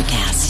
NutraCast.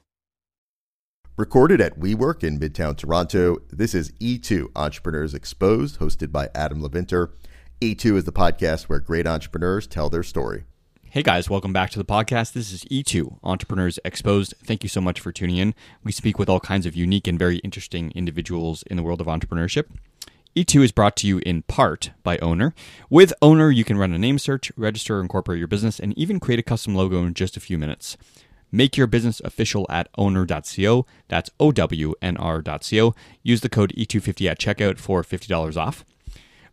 Recorded at WeWork in Midtown Toronto, this is E2 Entrepreneurs Exposed, hosted by Adam Levinter. E2 is the podcast where great entrepreneurs tell their story. Hey guys, welcome back to the podcast. This is E2 Entrepreneurs Exposed. Thank you so much for tuning in. We speak with all kinds of unique and very interesting individuals in the world of entrepreneurship. E2 is brought to you in part by Ownr. With Ownr, you can run a name search, register, incorporate your business, and even create a custom logo in just a few minutes. Make your business official at ownr.co. That's O W N R.co. Use the code E250 at checkout for $50 off.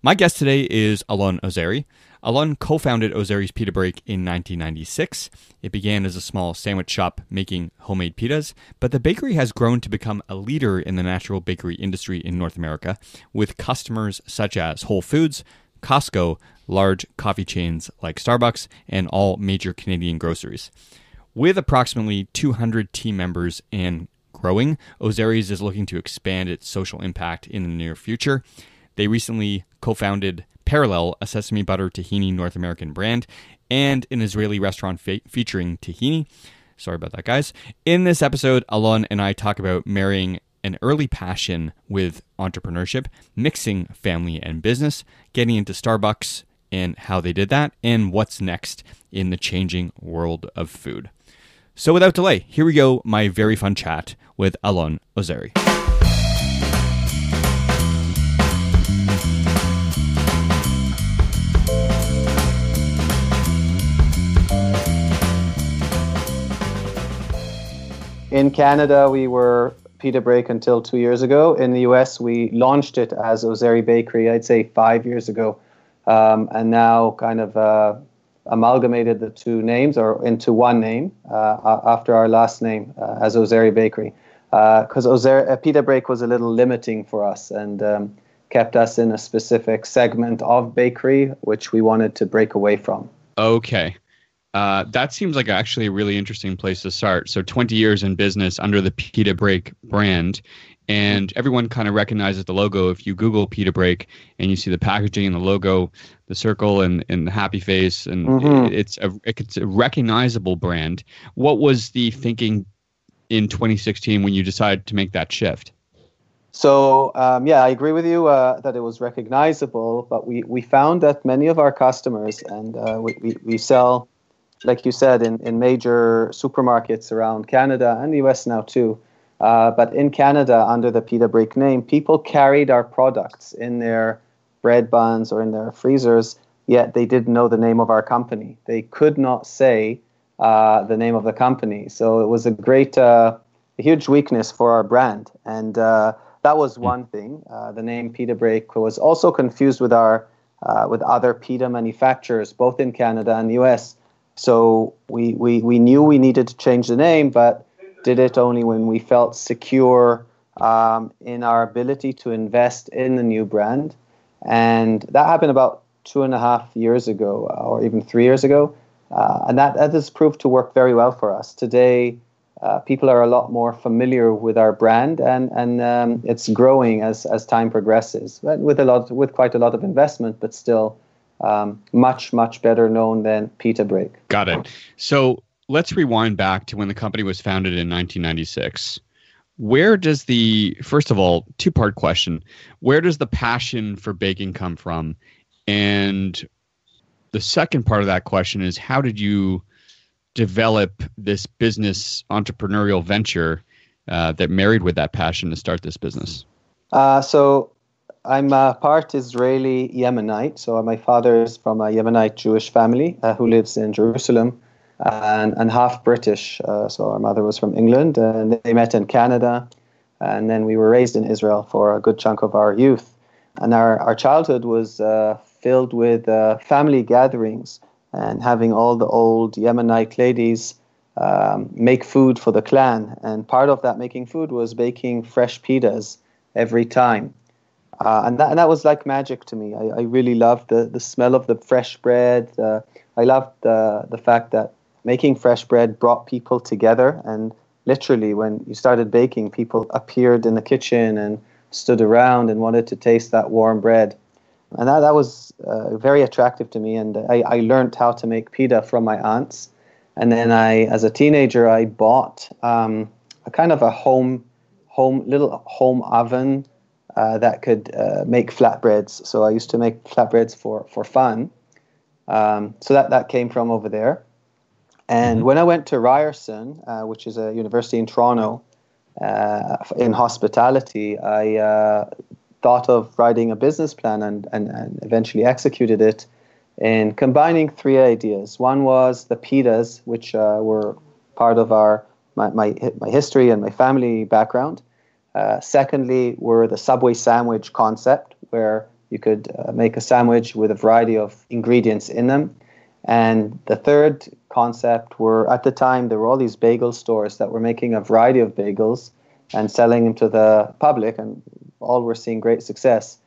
My guest today is Alon Ozery. Alon co founded Ozery's Pita Break in 1996. It began as a small sandwich shop making homemade pitas, but the bakery has grown to become a leader in the natural bakery industry in North America, with customers such as Whole Foods, Costco, large coffee chains like Starbucks, and all major Canadian groceries. With approximately 200 team members and growing, Ozery's is looking to expand its social impact in the near future. They recently co founded Parallel, a sesame butter tahini North American brand, and an Israeli restaurant fe- featuring tahini. Sorry about that, guys. In this episode, Alon and I talk about marrying an early passion with entrepreneurship, mixing family and business, getting into Starbucks and how they did that, and what's next in the changing world of food. So without delay, here we go, my very fun chat with Alon Ozery. In Canada, we were Pita Break until two years ago. In the US, we launched it as Ozery Bakery, I'd say five years ago. Um, and now kind of uh, amalgamated the two names or into one name uh, after our last name uh, as Ozery Bakery. Because uh, Ozery, uh, Pita Break was a little limiting for us and um, kept us in a specific segment of bakery, which we wanted to break away from. Okay. Uh, that seems like actually a really interesting place to start. So, 20 years in business under the Pita Break brand, and everyone kind of recognizes the logo. If you Google Pita Break and you see the packaging and the logo, the circle and, and the happy face, and mm-hmm. it, it's a it's a recognizable brand. What was the thinking in 2016 when you decided to make that shift? So um, yeah, I agree with you uh, that it was recognizable, but we, we found that many of our customers, and uh, we, we, we sell, like you said, in, in major supermarkets around Canada and the US now too. Uh, but in Canada, under the Pita Break name, people carried our products in their bread buns or in their freezers, yet they didn't know the name of our company. They could not say uh, the name of the company. So it was a great, uh, a huge weakness for our brand. And uh, that was hmm. one thing. Uh, the name Pita Break was also confused with our uh, with other pita manufacturers, both in Canada and the US. So we, we, we knew we needed to change the name, but did it only when we felt secure um, in our ability to invest in the new brand. And that happened about two and a half years ago, uh, or even three years ago. Uh, and that, that has proved to work very well for us. Today, uh, people are a lot more familiar with our brand, and and um, it's growing as as time progresses. With a lot, with quite a lot of investment, but still um, much much better known than Pita Break. Got it. So let's rewind back to when the company was founded in 1996. Where does the first of all, two part question, where does the passion for baking come from? And the second part of that question is how did you develop this business entrepreneurial venture uh, that married with that passion to start this business? Uh, so I'm a part Israeli Yemenite. So my father is from a Yemenite Jewish family uh, who lives in Jerusalem, and, and half British. Uh, so our mother was from England, and they met in Canada, and then we were raised in Israel for a good chunk of our youth. And our, our childhood was uh, filled with uh, family gatherings and having all the old Yemenite ladies um, make food for the clan. And part of that making food was baking fresh pitas every time. Uh, and, that, and that was like magic to me. I, I really loved the, the smell of the fresh bread. Uh, I loved the, the fact that making fresh bread brought people together. And literally, when you started baking, people appeared in the kitchen and stood around and wanted to taste that warm bread. And that, that was uh, very attractive to me. And I, I learned how to make pita from my aunts. And then I, as a teenager, I bought um, a kind of a home, home little home oven uh, that could uh, make flatbreads. So I used to make flatbreads for for fun. Um, so that that came from over there. And mm-hmm. when I went to Ryerson, uh, which is a university in Toronto, uh, in hospitality, I uh, thought of writing a business plan and, and, and eventually executed it in combining three ideas. One was the pitas, which uh, were part of our my, my, my history and my family background. Uh, secondly, were the Subway sandwich concept, where you could uh, make a sandwich with a variety of ingredients in them. And the third concept were at the time there were all these bagel stores that were making a variety of bagels and selling them to the public, and all were seeing great success.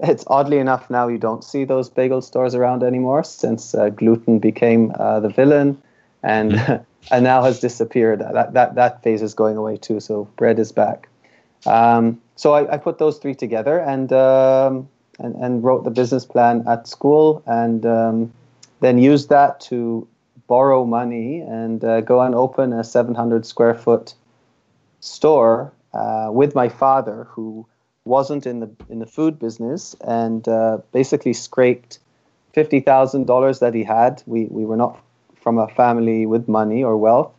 It's oddly enough now you don't see those bagel stores around anymore since uh, gluten became uh, the villain, and mm-hmm. and now has disappeared. That that that phase is going away too. So bread is back. Um, so I, I, put those three together and, um, and, and wrote the business plan at school, and um, then used that to borrow money and uh, go and open a 700 square foot store uh, with my father, who wasn't in the in the food business, and uh, basically scraped fifty thousand dollars that he had. We we were not from a family with money or wealth,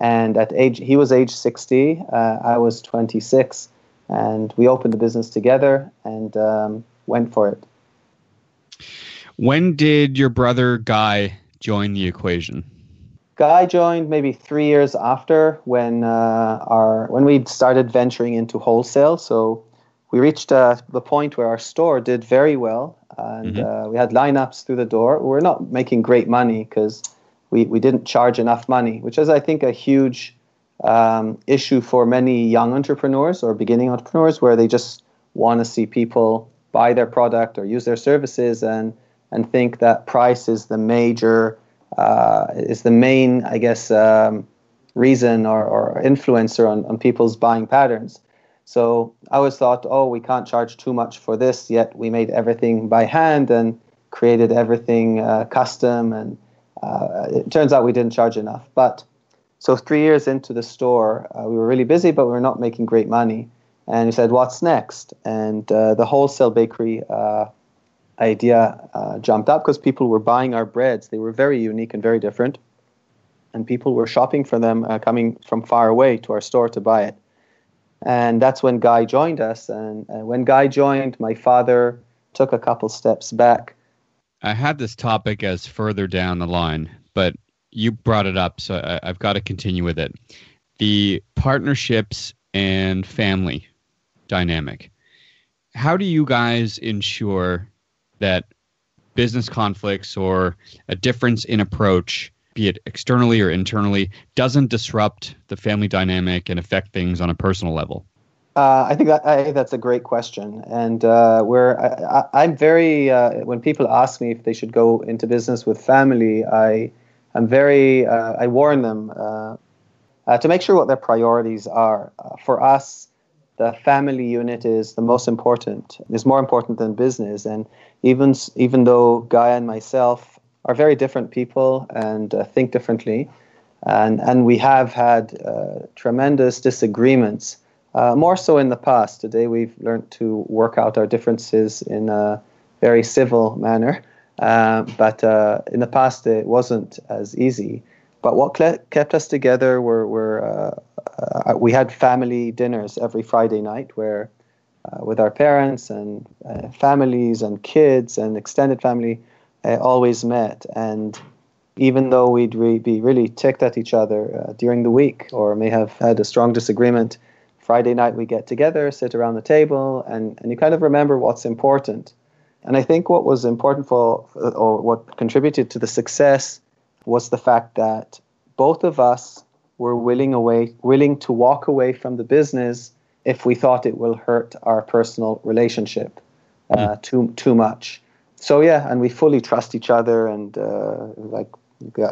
and at age, he was age 60, uh, I was 26, and we opened the business together and um, went for it. When did your brother Guy join the equation? Guy joined maybe three years after when uh, our when we started venturing into wholesale. So we reached uh, the point where our store did very well, and mm-hmm. uh, we had lineups through the door. We we're not making great money because we, we didn't charge enough money, which is, I think, a huge um, issue for many young entrepreneurs or beginning entrepreneurs where they just want to see people buy their product or use their services and, and think that price is the major, uh, is the main, I guess, um, reason or, or influencer on, on people's buying patterns. So I always thought, oh, we can't charge too much for this, yet we made everything by hand and created everything uh, custom and uh, it turns out we didn't charge enough. But so three years into the store, uh, we were really busy, but we were not making great money. And we said, "What's next?" And uh, the wholesale bakery uh, idea uh, jumped up because people were buying our breads. They were very unique and very different, and people were shopping for them, uh, coming from far away to our store to buy it. And that's when Guy joined us. And when Guy joined, my father took a couple steps back I had this topic as further down the line, but you brought it up, so I, I've got to continue with it. The partnerships and family dynamic. How do you guys ensure that business conflicts or a difference in approach, be it externally or internally, doesn't disrupt the family dynamic and affect things on a personal level? Uh, I think that, I, that's a great question, and uh, where I, am very uh, when people ask me if they should go into business with family, I I'm very uh, I warn them uh, uh, to make sure what their priorities are. for us, the family unit is the most important. is more important than business, and even even though Guy and myself are very different people and think differently, and and we have had tremendous disagreements. Uh, more so in the past. Today we've learned to work out our differences in a very civil manner. Uh, but uh, in the past it wasn't as easy. but what kept us together were, were uh, uh, we had family dinners every Friday night where uh, with our parents and uh, families and kids and extended family uh, always met. And even though we'd re- be really ticked at each other uh, during the week or may have had a strong disagreement, Friday night we get together, sit around the table, and, and you kind of remember what's important. And I think what was important for, or what contributed to the success was the fact that both of us were willing away, willing to walk away from the business if we thought it will hurt our personal relationship uh, mm. too too much. So yeah, and we fully trust each other, and uh, like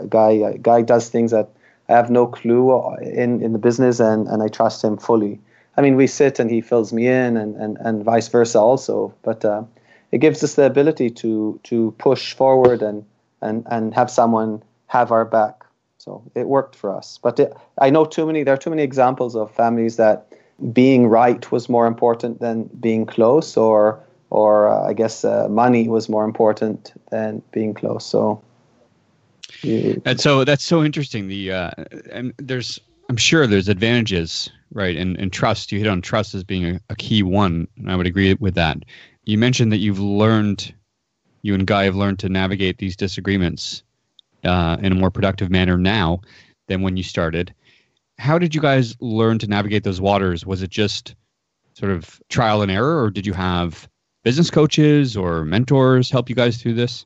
guy guy does things that I have no clue in in the business, and and I trust him fully. I mean, we sit and he fills me in, and and, and vice versa also. But uh, it gives us the ability to to push forward and and and have someone have our back. So it worked for us. But it, I know too many. There are too many examples of families that being right was more important than being close, or or uh, I guess uh, money was more important than being close. So. And so that's so interesting. The uh, and there's I'm sure there's advantages, right? And and trust. You hit on trust as being a, a key one, and I would agree with that. You mentioned that you've learned, you and Guy have learned to navigate these disagreements uh, in a more productive manner now than when you started how did you guys learn to navigate those waters? Was it just sort of trial and error, or did you have business coaches or mentors help you guys through this?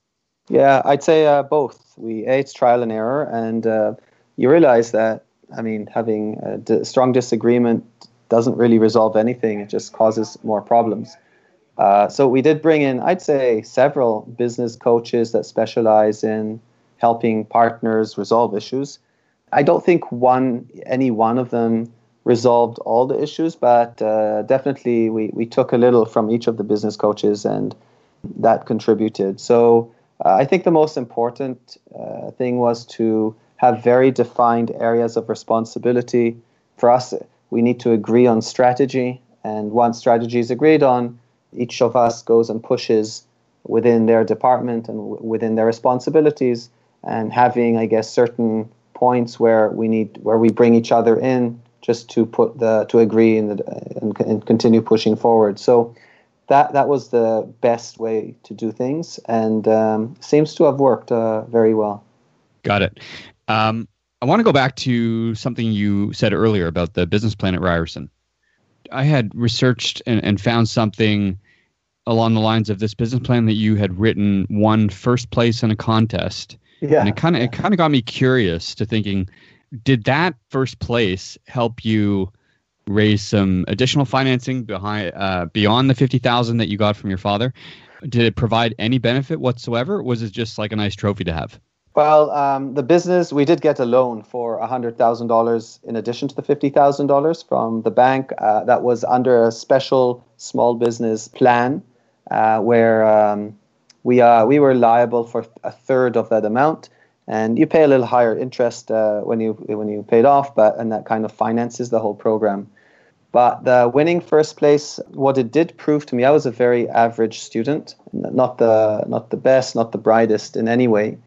Yeah, I'd say uh, both. We it's trial and error, and uh, you realize that I mean having a d- strong disagreement doesn't really resolve anything; it just causes more problems. Uh, so we did bring in, I'd say, several business coaches that specialize in helping partners resolve issues. I don't think one any one of them resolved all the issues, but uh, definitely we, we took a little from each of the business coaches and that contributed. So uh, I think the most important uh, thing was to have very defined areas of responsibility. For us, we need to agree on strategy, and once strategy is agreed on, each of us goes and pushes within their department and w- within their responsibilities, and having, I guess, certain points where we need where we bring each other in just to put the to agree and, and, and continue pushing forward. So that that was the best way to do things, and um, seems to have worked uh, very well. Got it. Um, I want to go back to something you said earlier about the business plan at Ryerson. I had researched and, and found something along the lines of this business plan that you had written won first place in a contest yeah. And it kind of it kind of got me curious to thinking, did that first place help you raise some additional financing behind uh, beyond the fifty thousand that you got from your father? Did it provide any benefit whatsoever? was it just like a nice trophy to have? Well, um, the business we did get a loan for hundred thousand dollars in addition to the fifty thousand dollars from the bank. Uh, that was under a special small business plan uh, where. Um, we uh, we were liable for a third of that amount, and you pay a little higher interest uh, when you when you paid off, but and that kind of finances the whole program. But the winning first place, what it did prove to me, I was a very average student, not the not the best, not the brightest in any way.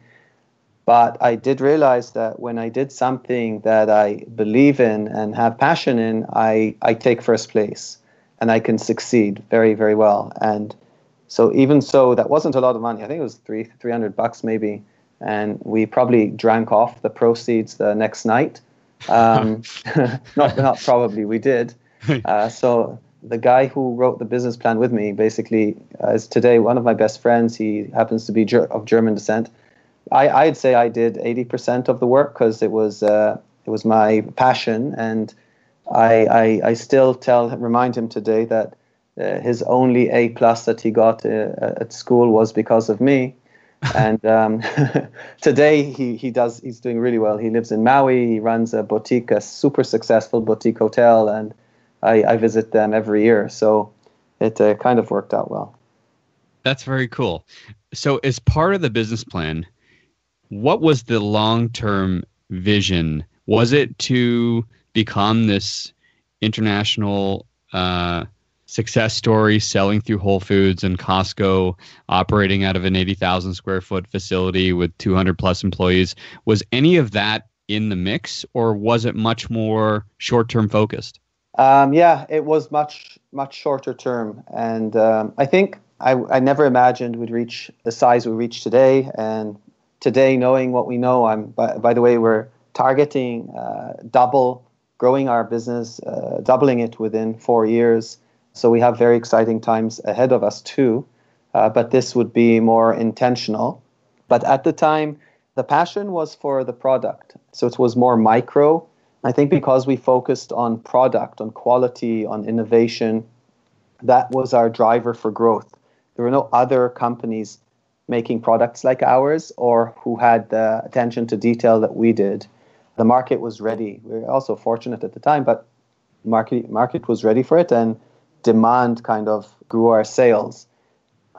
But I did realize that when I did something that I believe in and have passion in, I, I take first place and I can succeed very, very well. And so even so, that wasn't a lot of money. I think it was three three hundred bucks maybe, and we probably drank off the proceeds the next night. Um, not not probably we did. Uh, so the guy who wrote the business plan with me basically uh, is today one of my best friends. He happens to be ger- of German descent. I, I'd say I did eighty percent of the work because it was uh, it was my passion, and I, I I still tell remind him today that uh, his only A plus that he got uh, at school was because of me. and um, today he, he does he's doing really well. He lives in Maui. He runs a boutique, a super successful boutique hotel, and I, I visit them every year. So it uh, kind of worked out well. That's very cool. So as part of the business plan, what was the long term vision? Was it to become this international uh, success story selling through Whole Foods and Costco, operating out of an 80,000 square foot facility with 200 plus employees. Was any of that in the mix, or was it much more short term focused? Um, yeah, it was much much shorter term, and um, I think I, I never imagined we'd reach the size we reach today. And today, knowing what we know, I'm by, by the way, we're targeting uh, double, growing our business, uh, doubling it within four years. So we have very exciting times ahead of us too. Uh, but this would be more intentional. But at the time, the passion was for the product. So it was more micro. I think because we focused on product, on quality, on innovation, that was our driver for growth. There were no other companies making products like ours or who had the attention to detail that we did. The market was ready. We were also fortunate at the time, but market market was ready for it and demand kind of grew our sales.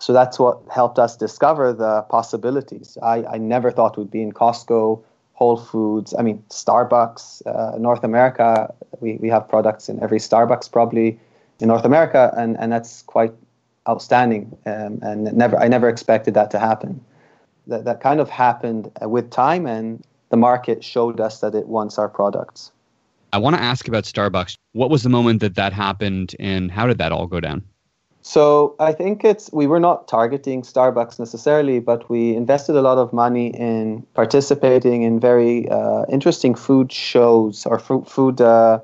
So that's what helped us discover the possibilities. I, I never thought we'd be in Costco, Whole Foods, I mean, Starbucks, uh, North America. We, we have products in every Starbucks probably in North America, and, and that's quite outstanding. Um, and never, I never expected that to happen. That, that kind of happened with time, and the market showed us that it wants our products. I want to ask about Starbucks. What was the moment that that happened, and how did that all go down? So I think it's we were not targeting Starbucks necessarily, but we invested a lot of money in participating in very uh, interesting food shows or food uh,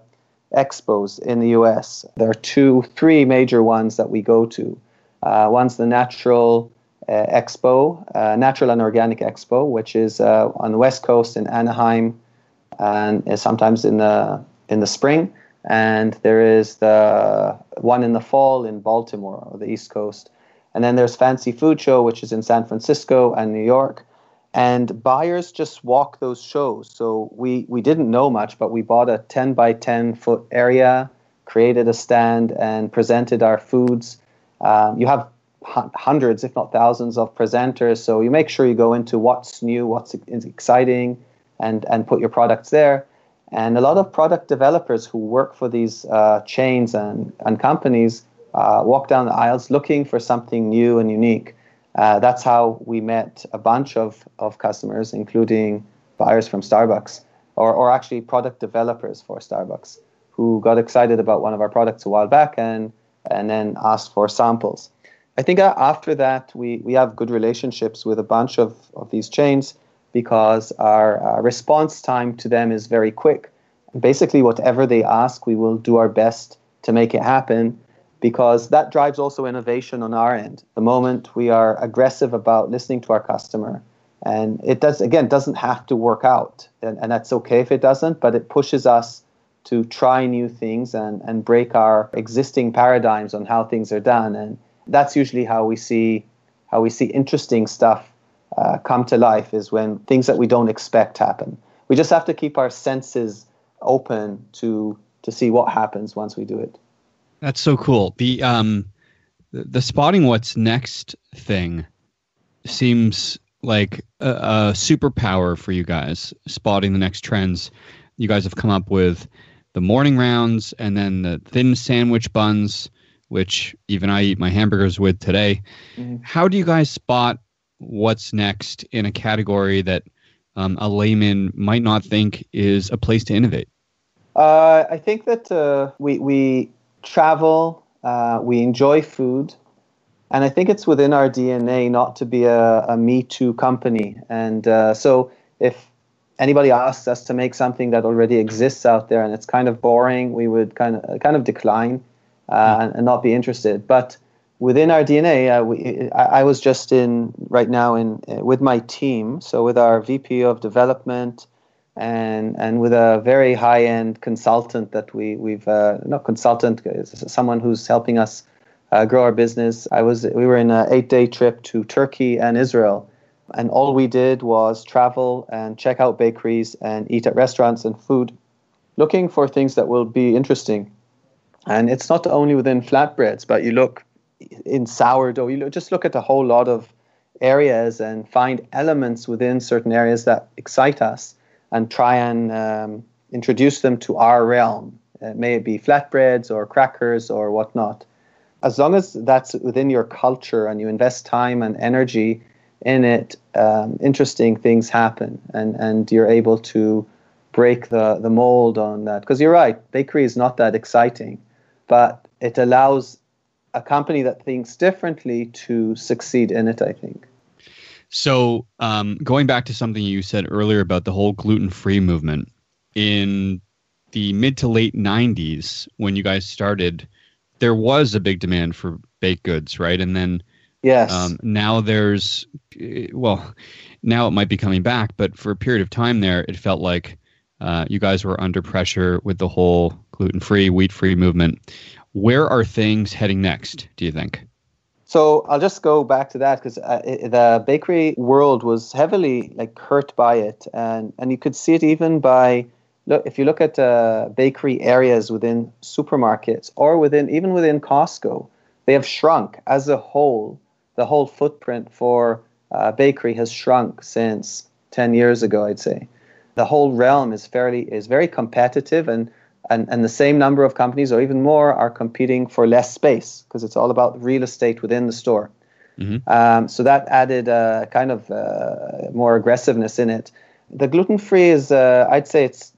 expos in the U.S. There are two, three major ones that we go to. Uh, one's the Natural uh, Expo, uh, Natural and Organic Expo, which is uh, on the West Coast in Anaheim, and sometimes in the in the spring and there is the one in the fall in Baltimore or the East Coast. And then there's Fancy Food Show, which is in San Francisco and New York. And buyers just walk those shows. So we, we didn't know much, but we bought a 10 by 10 foot area, created a stand, and presented our foods. Um, you have hundreds, if not thousands, of presenters. So you make sure you go into what's new, what's exciting, and, and put your products there. And a lot of product developers who work for these uh, chains and, and companies uh, walk down the aisles looking for something new and unique. Uh, that's how we met a bunch of, of customers, including buyers from Starbucks, or, or actually product developers for Starbucks, who got excited about one of our products a while back and, and then asked for samples. I think uh, after that, we, we have good relationships with a bunch of, of these chains because our uh, response time to them is very quick. Basically, whatever they ask, we will do our best to make it happen because that drives also innovation on our end. The moment we are aggressive about listening to our customer, and it does again doesn't have to work out, and, and that's okay if it doesn't, but it pushes us to try new things and, and break our existing paradigms on how things are done. And that's usually how we see how we see interesting stuff uh, come to life is when things that we don't expect happen. We just have to keep our senses open to to see what happens once we do it. That's so cool. The um the, the spotting what's next thing seems like a, a superpower for you guys spotting the next trends. You guys have come up with the morning rounds and then the thin sandwich buns which even I eat my hamburgers with today. Mm-hmm. How do you guys spot what's next in a category that um, a layman might not think is a place to innovate? Uh, I think that uh, we, we travel, uh, we enjoy food, and I think it's within our DNA not to be a, a Me Too company. And uh, so if anybody asks us to make something that already exists out there and it's kind of boring, we would kind of kind of decline uh, and, and, not be interested. But within our DNA, uh, we, I, I, was just in right now in uh, with my team, so with our VP of development, and and with a very high end consultant that we we've uh, not consultant, someone who's helping us uh, grow our business. I was we were in an eight day trip to Turkey and Israel, and all we did was travel and check out bakeries and eat at restaurants and food, looking for things that will be interesting. And it's not only within flatbreads, but you look in sourdough. You just look at a whole lot of areas and find elements within certain areas that excite us and try and um, introduce them to our realm. Uh, may it be flatbreads or crackers or whatnot. As long as that's within your culture and you invest time and energy in it, um, interesting things happen, and, and you're able to break the, the mold on that. Because you're right, bakery is not that exciting, but it allows a company that thinks differently to succeed in it, I think. So, um, going back to something you said earlier about the whole gluten free movement, in the mid to late 90s, when you guys started, there was a big demand for baked goods, right? And then yes, um, now there's, well, now it might be coming back, but for a period of time there, it felt like uh, you guys were under pressure with the whole gluten free, wheat free movement. Where are things heading next, do you think? So I'll just go back to that because uh, the bakery world was heavily like hurt by it, and and you could see it even by look if you look at uh, bakery areas within supermarkets or within even within Costco, they have shrunk as a whole. The whole footprint for uh, bakery has shrunk since ten years ago, I'd say. The whole realm is fairly is very competitive and and, and the same number of companies or even more are competing for less space because it's all about real estate within the store. Mm-hmm. Um, so that added uh, kind of uh, more aggressiveness in it. The gluten free is, uh, I'd say it's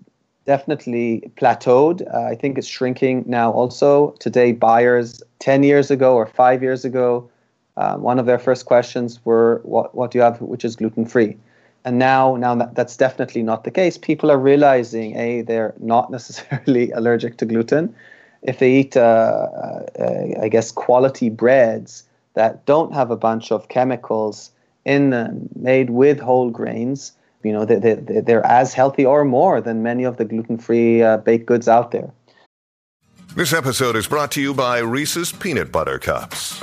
definitely plateaued. Uh, I think it's shrinking now also. Today, buyers 10 years ago or five years ago, um, one of their first questions were, What, what do you have which is gluten free? And now now that, that's definitely not the case. People are realizing a they're not necessarily allergic to gluten. If they eat uh, uh, i guess quality breads that don't have a bunch of chemicals in them made with whole grains you know they, they, they're as healthy or more than many of the gluten-free uh, baked goods out there. This episode is brought to you by reese's peanut butter cups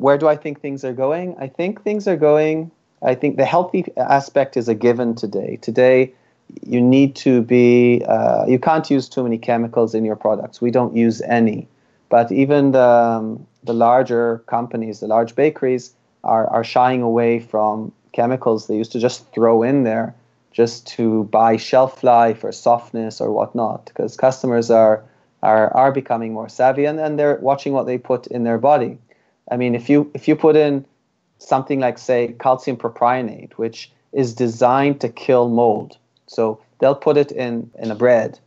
Where do I think things are going? I think things are going I think the healthy aspect is a given today. Today, you need to be, uh, you can't use too many chemicals in your products. We don't use any. But even the, um, the larger companies, the large bakeries, are, are shying away from chemicals they used to just throw in there just to buy shelf life or softness or whatnot because customers are, are, are becoming more savvy and, and they're watching what they put in their body. I mean, if you, if you put in something like, say, calcium propionate, which is designed to kill mold. So they'll put it in, in a bread.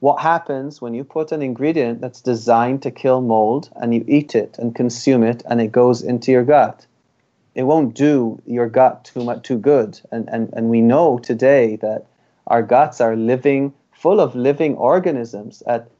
What happens when you put an ingredient that's designed to kill mold and you eat it and consume it and it goes into your gut? It won't do your gut too much too good. And, and, and we know today that our guts are living, full of living organisms at,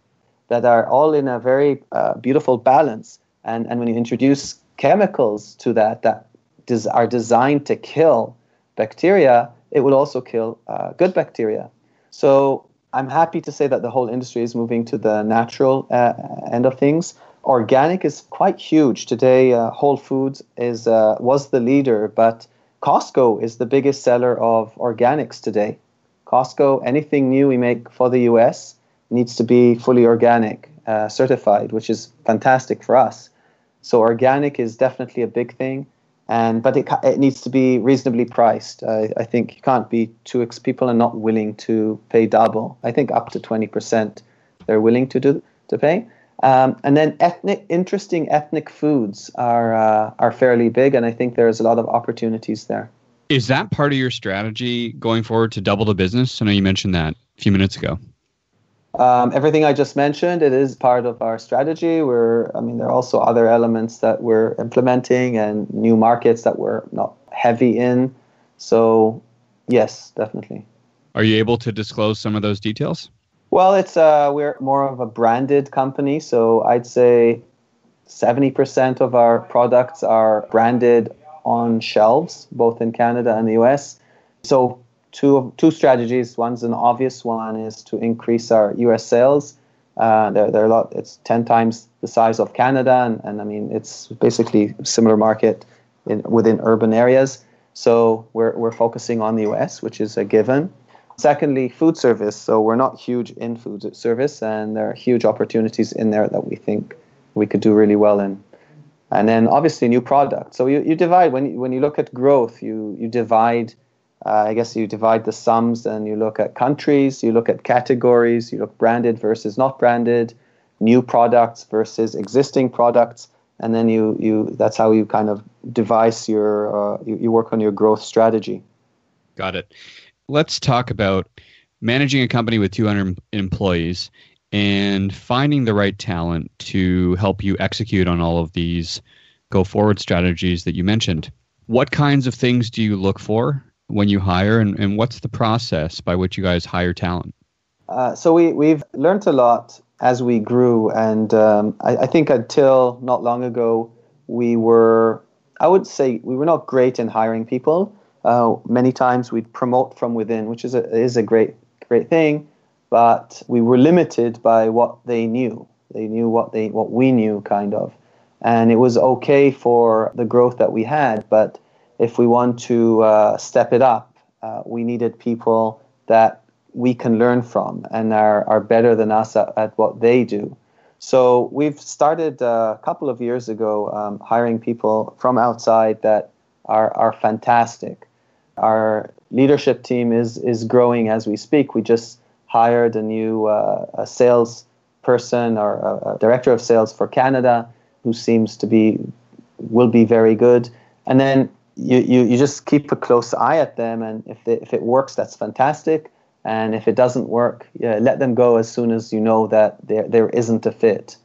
that are all in a very uh, beautiful balance. And, and when you introduce chemicals to that that des- are designed to kill bacteria, it will also kill uh, good bacteria. So I'm happy to say that the whole industry is moving to the natural uh, end of things. Organic is quite huge today. Uh, Whole Foods is uh, was the leader, but Costco is the biggest seller of organics today. Costco, anything new we make for the U.S. needs to be fully organic uh, certified, which is fantastic for us. So organic is definitely a big thing and but it, it needs to be reasonably priced. I, I think you can't be too ex- people are not willing to pay double. I think up to twenty percent they're willing to do to pay. Um, and then ethnic, interesting ethnic foods are uh, are fairly big, and I think there's a lot of opportunities there. Is that part of your strategy going forward to double the business? I know you mentioned that a few minutes ago. Um, everything I just mentioned, it is part of our strategy. We're, I mean, there are also other elements that we're implementing and new markets that we're not heavy in. So, yes, definitely. Are you able to disclose some of those details? Well, it's uh, we're more of a branded company, so I'd say 70% of our products are branded on shelves, both in Canada and the US. So, two, two strategies. One's an obvious one is to increase our US sales. Uh, they're, they're a lot, it's 10 times the size of Canada, and, and I mean, it's basically similar market in, within urban areas. So, we're, we're focusing on the US, which is a given. Secondly, food service. So we're not huge in food service, and there are huge opportunities in there that we think we could do really well in. And then obviously new products. So you, you divide when you, when you look at growth, you you divide. Uh, I guess you divide the sums, and you look at countries, you look at categories, you look branded versus not branded, new products versus existing products, and then you you that's how you kind of devise your uh, you, you work on your growth strategy. Got it let's talk about managing a company with 200 employees and finding the right talent to help you execute on all of these go forward strategies that you mentioned. What kinds of things do you look for when you hire, and, and what's the process by which you guys hire talent? Uh, so we, we've learned a lot as we grew, and um, I, I think until not long ago, we were, I would say, we were not great in hiring people uh, many times we'd promote from within, which is a, is a great great thing, but we were limited by what they knew. They knew what they what we knew, kind of, and it was okay for the growth that we had. But if we want to uh, step it up, uh, we needed people that we can learn from and are, are better than us at, at what they do. So we've started uh, a couple of years ago um, hiring people from outside that are, are fantastic our leadership team is is growing as we speak. We just hired a new uh, a sales person or a, a, director of sales for Canada who seems to be will be very good. And then you, you, you just keep a close eye at them, and if they, if it works, that's fantastic. And if it doesn't work, yeah, let them go as soon as you know that there there isn't a fit,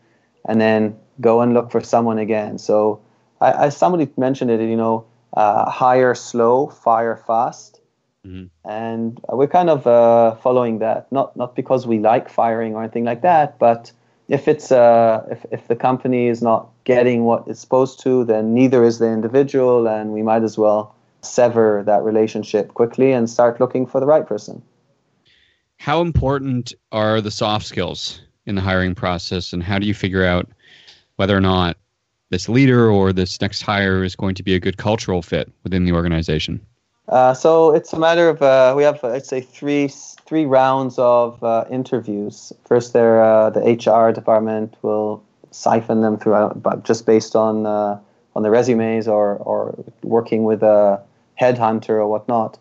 and then go and look for someone again. So, I, I somebody mentioned it. You know, uh, hire slow, fire fast. Mm-hmm. And we're kind of uh, following that, not not because we like firing or anything like that, but if it's uh, if if the company is not getting what it's supposed to, then neither is the individual, and we might as well sever that relationship quickly and start looking for the right person. How important are the soft skills in the hiring process, and how do you figure out whether or not this leader or this next hire is going to be a good cultural fit within the organization? Uh, so it's a matter of uh, we have I'd say three three rounds of uh, interviews. First, uh, the HR department will siphon them throughout, but just based on uh, on the resumes or or working with a headhunter or whatnot.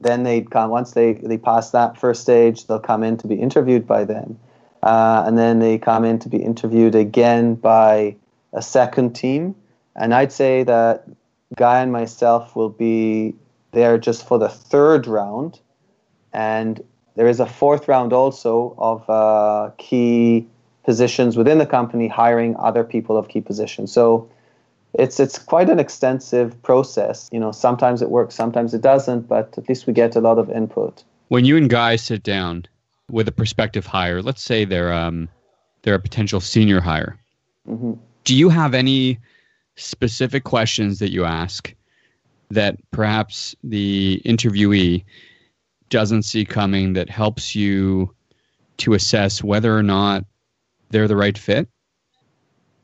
Then they come once they they pass that first stage, they'll come in to be interviewed by them, uh, and then they come in to be interviewed again by a second team. And I'd say that Guy and myself will be there just for the third round. And there is a fourth round also of uh, key positions within the company hiring other people of key positions. So it's it's quite an extensive process. You know, sometimes it works, sometimes it doesn't, but at least we get a lot of input. When you and Guy sit down with a prospective hire, let's say they're um, they're a potential senior hire. Mm-hmm do you have any specific questions that you ask that perhaps the interviewee doesn't see coming that helps you to assess whether or not they're the right fit?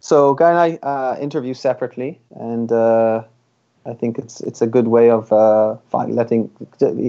So, Guy and I uh, interview separately, and uh, I think it's it's a good way of uh, letting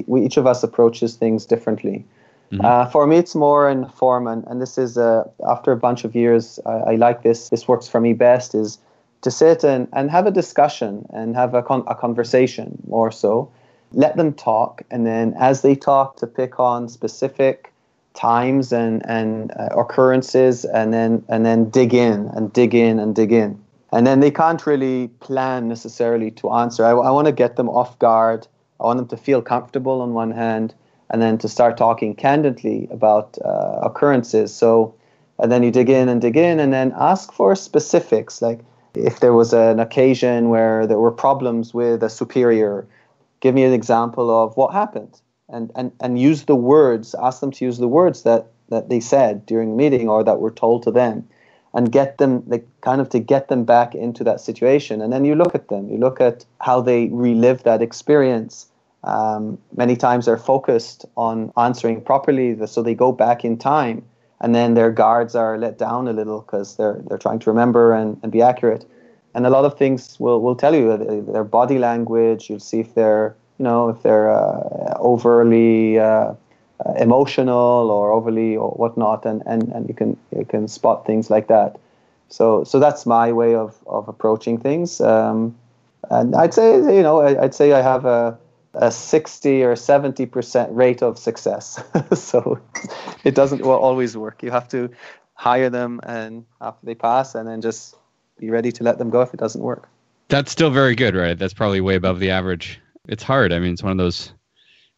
we, each of us approaches things differently. Mm-hmm. Uh, for me, it's more in form, and, and this is uh, after a bunch of years, I, I, like this. This works for me best is to sit and, and have a discussion and have a, con- a conversation more so. Let them talk, and then as they talk, to pick on specific times and and uh, occurrences, and then and then dig in and dig in and dig in, and then they can't really plan necessarily to answer. I, I want to get them off guard. I want them to feel comfortable on one hand and then to start talking candidly about uh, occurrences. So, and then you dig in and dig in, and then ask for specifics, like if there was an occasion where there were problems with a superior, give me an example of what happened, and and and use the words. Ask them to use the words that that they said during the meeting or that were told to them. and get them like kind of to get them back into that situation and then you look at them you look at how they relive that experience um, many times they're focused on answering properly so they go back in time and then their guards are let down a little because they're they're trying to remember and, and be accurate and a lot of things will, will tell you their body language you'll see if they're you know if they're uh, overly uh, uh, emotional or overly or whatnot, and, and, and you can you can spot things like that. So so that's my way of, of approaching things. Um, and I'd say you know I'd say I have a a 60 or 70 percent rate of success. so it doesn't always work. You have to hire them and after they pass, and then just be ready to let them go if it doesn't work. That's still very good, right? That's probably way above the average. It's hard. I mean, it's one of those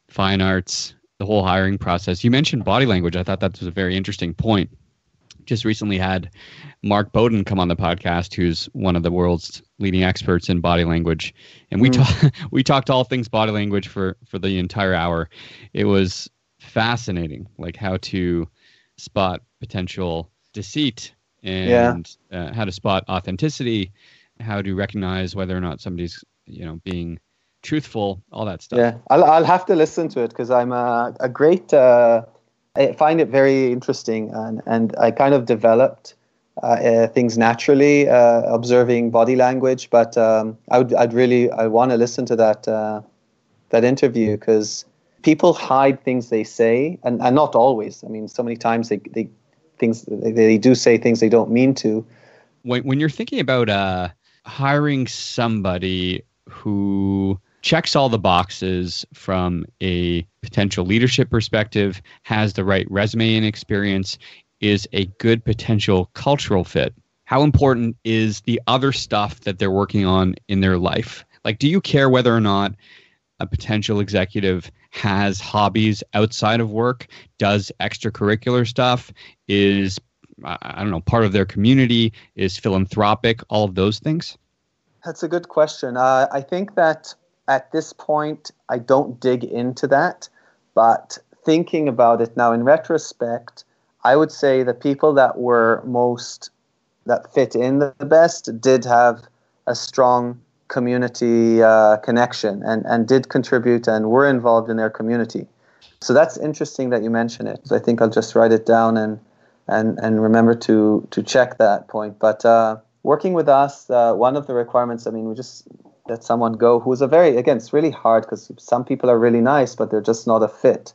fine arts the whole hiring process. You mentioned body language. I thought that was a very interesting point. Just recently had Mark Bowden come on the podcast, who's one of the world's leading experts in body language, and we mm. talked we talked all things body language for for the entire hour. It was fascinating, like how to spot potential deceit and yeah. uh, how to spot authenticity, how to recognize whether or not somebody's you know being truthful, all that stuff. Yeah, I'll, I'll have to listen to it because I'm a, a great, uh, I find it very interesting and, and I kind of developed uh, uh, things naturally, uh, observing body language. But um, I would, I'd really, I want to listen to that, uh, that interview because people hide things they say and, and not always. I mean, so many times they, they things, they, do say things they don't mean to. When, when you're thinking about uh, hiring somebody who checks all the boxes from a potential leadership perspective, has the right resume and experience, is a good potential cultural fit. How important is the other stuff that they're working on in their life? Like, do you care whether or not a potential executive has hobbies outside of work, does extracurricular stuff, is, I don't know, part of their community, is philanthropic, all of those things? That's a good question. Uh, I think that at this point, I don't dig into that. But thinking about it now in retrospect, I would say the people that were most, that fit in the best did have a strong community uh, connection and, and did contribute and were involved in their community. So that's interesting that you mention it. I think I'll just write it down and and and remember to to check that point. But uh, working with us, uh, one of the requirements. I mean, we just let someone go who's a very again it's really hard because some people are really nice but they're just not a fit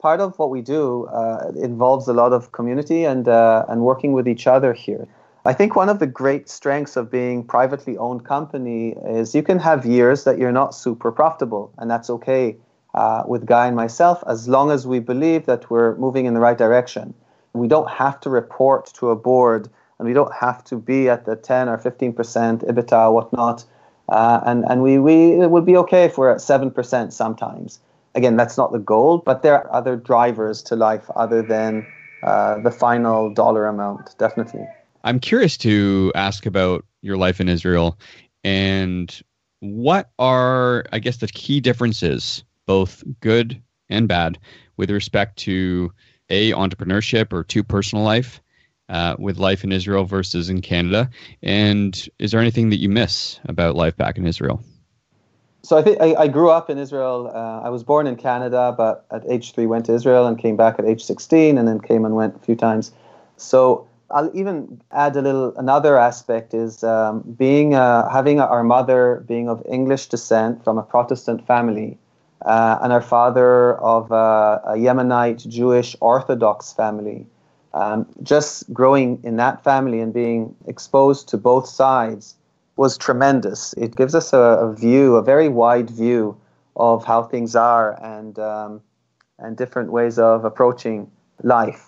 part of what we do uh, involves a lot of community and uh, and working with each other here i think one of the great strengths of being privately owned company is you can have years that you're not super profitable and that's okay uh, with guy and myself as long as we believe that we're moving in the right direction we don't have to report to a board and we don't have to be at the 10 or 15% ebitda whatnot uh, and and we, we it would be okay if we're at 7% sometimes. Again, that's not the goal, but there are other drivers to life other than uh, the final dollar amount, definitely. I'm curious to ask about your life in Israel and what are, I guess, the key differences, both good and bad, with respect to A, entrepreneurship or two, personal life, uh, with life in Israel versus in Canada? And is there anything that you miss about life back in Israel? So I think I, grew up in Israel. Uh, I was born in Canada, but at age three went to Israel and came back at age 16, and then came and went a few times. So I'll even add a little. Another aspect is um, being uh, having our mother being of English descent from a Protestant family, uh, and our father of uh, a Yemenite Jewish Orthodox family um, just growing in that family and being exposed to both sides was tremendous. It gives us a, a view, a very wide view of how things are and um, and different ways of approaching life.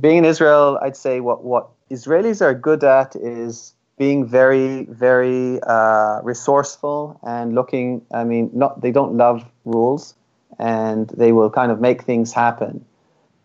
Being in Israel, I'd say what what Israelis are good at is being very very uh, resourceful and looking. I mean, not they don't love rules, and they will kind of make things happen.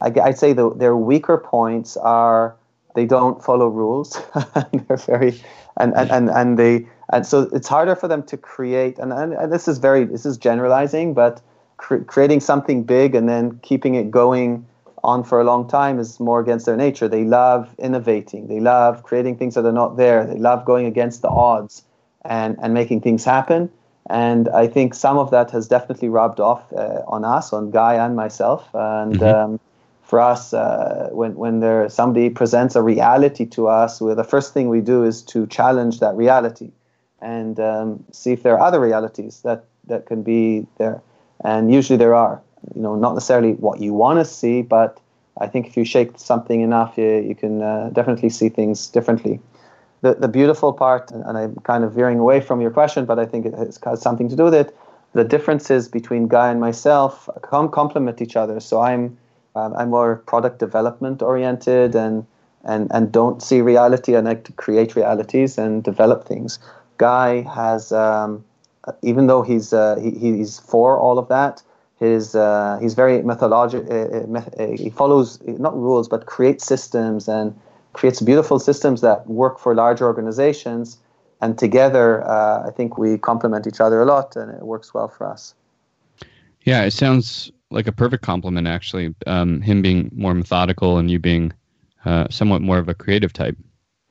I'd say the, their weaker points are they don't follow rules. they're very and, and, and, and they and so it's harder for them to create and, and, and this is very this is generalizing, but cre- creating something big and then keeping it going on for a long time is more against their nature. They love innovating. They love creating things that are not there. They love going against the odds and, and making things happen. And I think some of that has definitely rubbed off uh, on us, on Guy and myself. And mm-hmm. um, for us, uh, when when there somebody presents a reality to us, well, the first thing we do is to challenge that reality and um, see if there are other realities that that can be there. And usually there are. You know, not necessarily what you want to see, but I think if you shake something enough, you, you can uh, definitely see things differently the, the beautiful part, and I'm kind of veering away from your question, but I think it has, has something to do with it. The differences between Guy and myself com- complement each other. So I'm um, I'm more product development oriented and and and don't see reality. I like to create realities and develop things. Guy has, um, even though he's uh, he, he's for all of that, his uh, he's very methodological. Uh, uh, uh, he follows not rules but creates systems and creates beautiful systems that work for large organizations. And together, uh, I think we complement each other a lot, and it works well for us. Yeah, it sounds like a perfect complement, actually. Um, him being more methodical and you being uh, somewhat more of a creative type.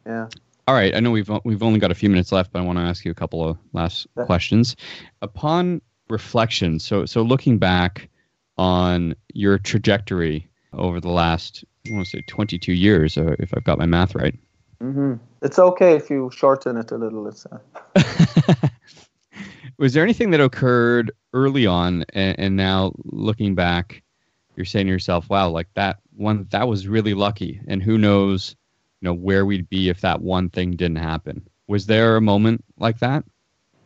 Yeah. All right. I know we've we've only got a few minutes left, but I want to ask you a couple of last questions. Upon reflection, so so looking back on your trajectory over the last I want to say 22 years, uh, if I've got my math right. Mm-hmm. It's okay if you shorten it a little. It's, uh... Was there anything that occurred early on, and, and, now looking back, you're saying to yourself, "Wow, like that one, that was really lucky," and who knows, you know, where we'd be if that one thing didn't happen. Was there a moment like that?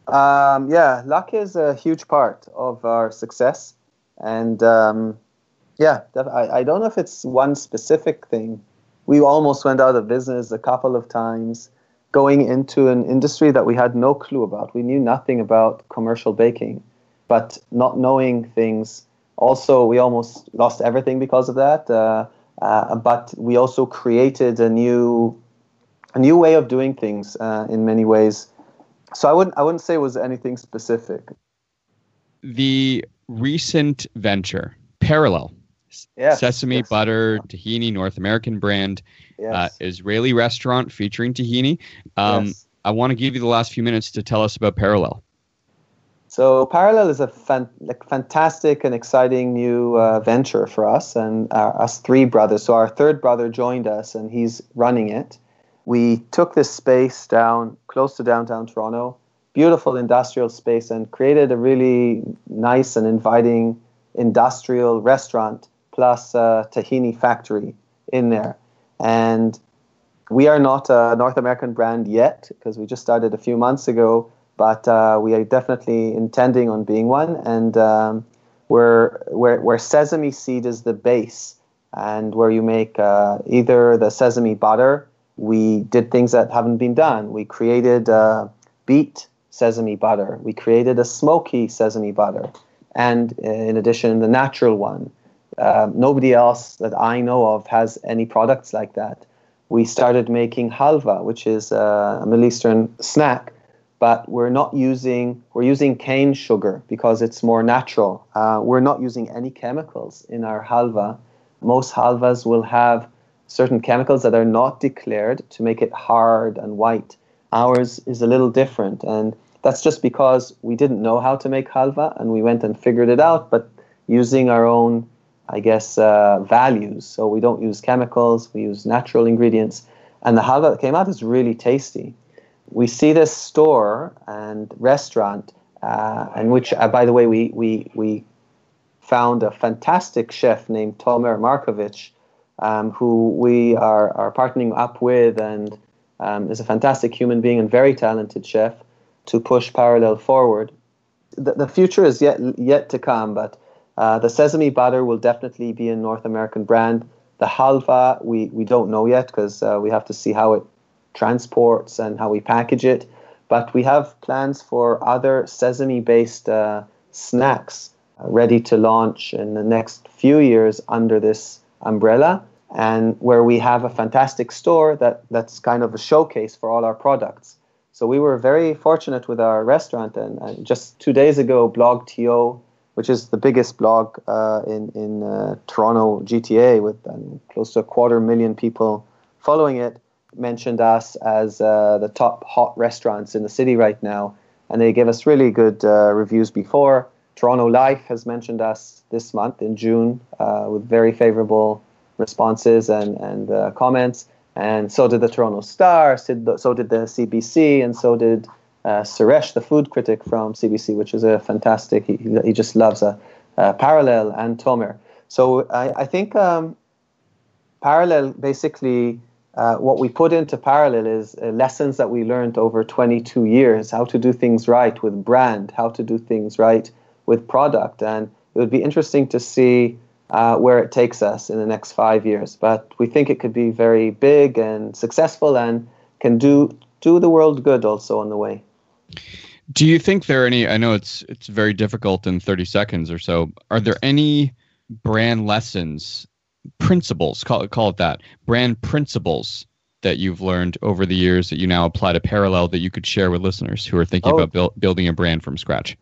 Um, yeah, luck is a huge part of our success, and um, yeah, I, I don't know if it's one specific thing. We almost went out of business a couple of times going into an industry that we had no clue about. We knew nothing about commercial baking, but not knowing things. Also, we almost lost everything because of that. Uh, uh, but we also created a new, a new way of doing things uh, in many ways. So I wouldn't, I wouldn't say it was anything specific. The recent venture, Parallel, Yes, sesame yes. butter tahini North American brand uh, yes. uh, Israeli restaurant featuring tahini. Um, yes. I want to give you the last few minutes to tell us about Parallel. So Parallel is a fan- like fantastic and exciting new uh, venture for us and uh, us three brothers. So our third brother joined us and he's running it. We took this space down close to downtown Toronto, beautiful industrial space, and created a really nice and inviting industrial restaurant plus a tahini factory in there. And we are not a North American brand yet because we just started a few months ago, but uh, we are definitely intending on being one. And um, where, where, where sesame seed is the base and where you make uh, either the sesame butter, we did things that haven't been done. We created uh, beet sesame butter, we created a smoky sesame butter, and uh, in addition, the natural one. Um, nobody else that I know of has any products like that. We started making halva, which is uh, a Middle Eastern snack, but we're not using we're using cane sugar because it's more natural. Uh, we're not using any chemicals in our halva. Most halvas will have certain chemicals that are not declared to make it hard and white. Ours is a little different, and that's just because we didn't know how to make halva, and we went and figured it out. But using our own I guess, uh, values. So we don't use chemicals, we use natural ingredients. And the halva that came out is really tasty. We see this store and restaurant, uh, which, uh, by the way, we, we, we found a fantastic chef named Tomer Markovich, um, who we are, are partnering up with and um, is a fantastic human being and very talented chef to push parallel forward. The, the future is yet, yet to come, but uh, the sesame butter will definitely be a North American brand. The halva, we, we don't know yet because uh, we have to see how it transports and how we package it. But we have plans for other sesame based uh, snacks uh, ready to launch in the next few years under this umbrella and where we have a fantastic store that, that's kind of a showcase for all our products. So we were very fortunate with our restaurant, and, and just two days ago, BlogTO which is the biggest blog uh, in in uh, Toronto GTA with um, close to a quarter million people following it, mentioned us as uh, the top hot restaurants in the city right now, and they gave us really good uh, reviews before. Toronto Life has mentioned us this month in June uh, with very favorable responses and and uh, comments, and so did the Toronto Star, so did the CBC, and so did uh, Suresh, the food critic from CBC, which is a fantastic. He, he just loves a, a parallel and Tomer. So I, I think um, parallel basically. Uh, what we put into parallel is uh, lessons that we learned over 22 years how to do things right with brand how to do things right with product and it would be interesting to see uh, where it takes us in the next five years but we think it could be very big and successful and can do do the world good also on the way do you think there are any? I know it's it's very difficult in 30 seconds or so. Are there any brand lessons, principles? Call it call it that. Brand principles that you've learned over the years that you now apply to Parallel that you could share with listeners who are thinking oh, about build, building a brand from scratch.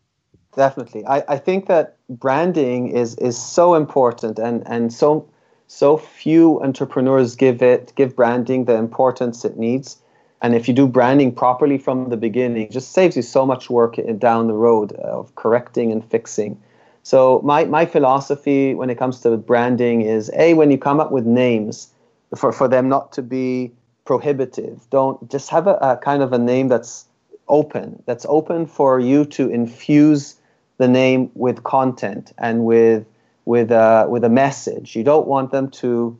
Definitely, I, I think that branding is is so important, and and so so few entrepreneurs give it give branding the importance it needs and if you do branding properly from the beginning, it just saves you so much work down the road of correcting and fixing. So my, my philosophy when it comes to branding is a when you come up with names for, for them not to be prohibitive, don't just have a, a kind of a name that's open, that's open for you to infuse the name with content and with with a, with a message. You don't want them to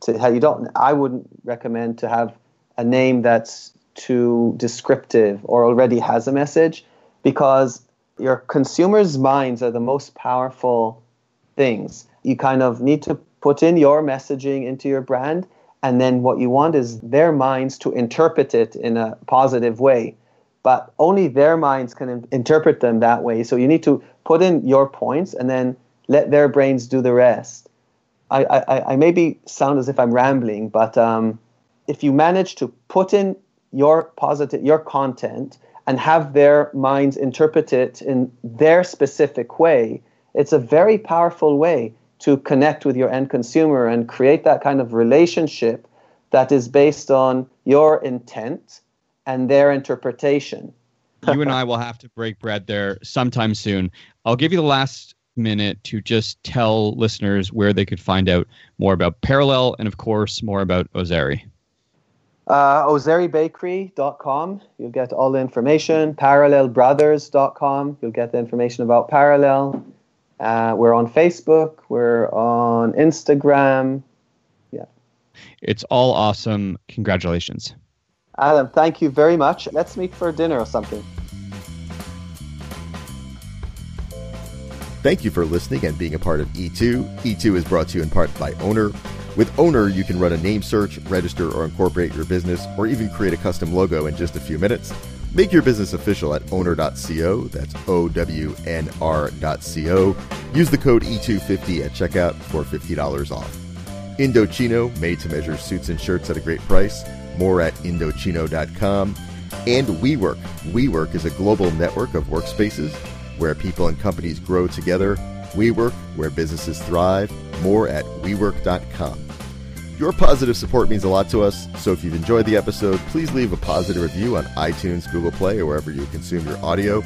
to have, you don't I wouldn't recommend to have a name that's too descriptive or already has a message because your consumers' minds are the most powerful things. You kind of need to put in your messaging into your brand, and then what you want is their minds to interpret it in a positive way. But only their minds can in- interpret them that way. So you need to put in your points and then let their brains do the rest. I, I, I maybe sound as if I'm rambling, but um, if you manage to put in your positive your content and have their minds interpret it in their specific way it's a very powerful way to connect with your end consumer and create that kind of relationship that is based on your intent and their interpretation you and I will have to break bread there sometime soon. I'll give you the last minute to just tell listeners where they could find out more about Parallel and, of course, more about Ozery. Uh, OzeryBakery.com, you'll get all the information. ParallelBrothers.com, you'll get the information about Parallel. Uh, we're on Facebook, we're on Instagram. Yeah. It's all awesome. Congratulations. Adam, thank you very much. Let's meet for dinner or something. Thank you for listening and being a part of E2. E2 is brought to you in part by Ownr. With Ownr, you can run a name search, register or incorporate your business, or even create a custom logo in just a few minutes. Make your business official at ownr.co. That's O W N R.co. Use the code E250 at checkout for $50 off. Indochino, made to measure suits and shirts at a great price. More at Indochino.com. And WeWork. WeWork is a global network of workspaces where people and companies grow together. WeWork, where businesses thrive. More at WeWork.com. Your positive support means a lot to us, so if you've enjoyed the episode, please leave a positive review on iTunes, Google Play, or wherever you consume your audio.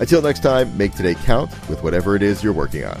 Until next time, make today count with whatever it is you're working on.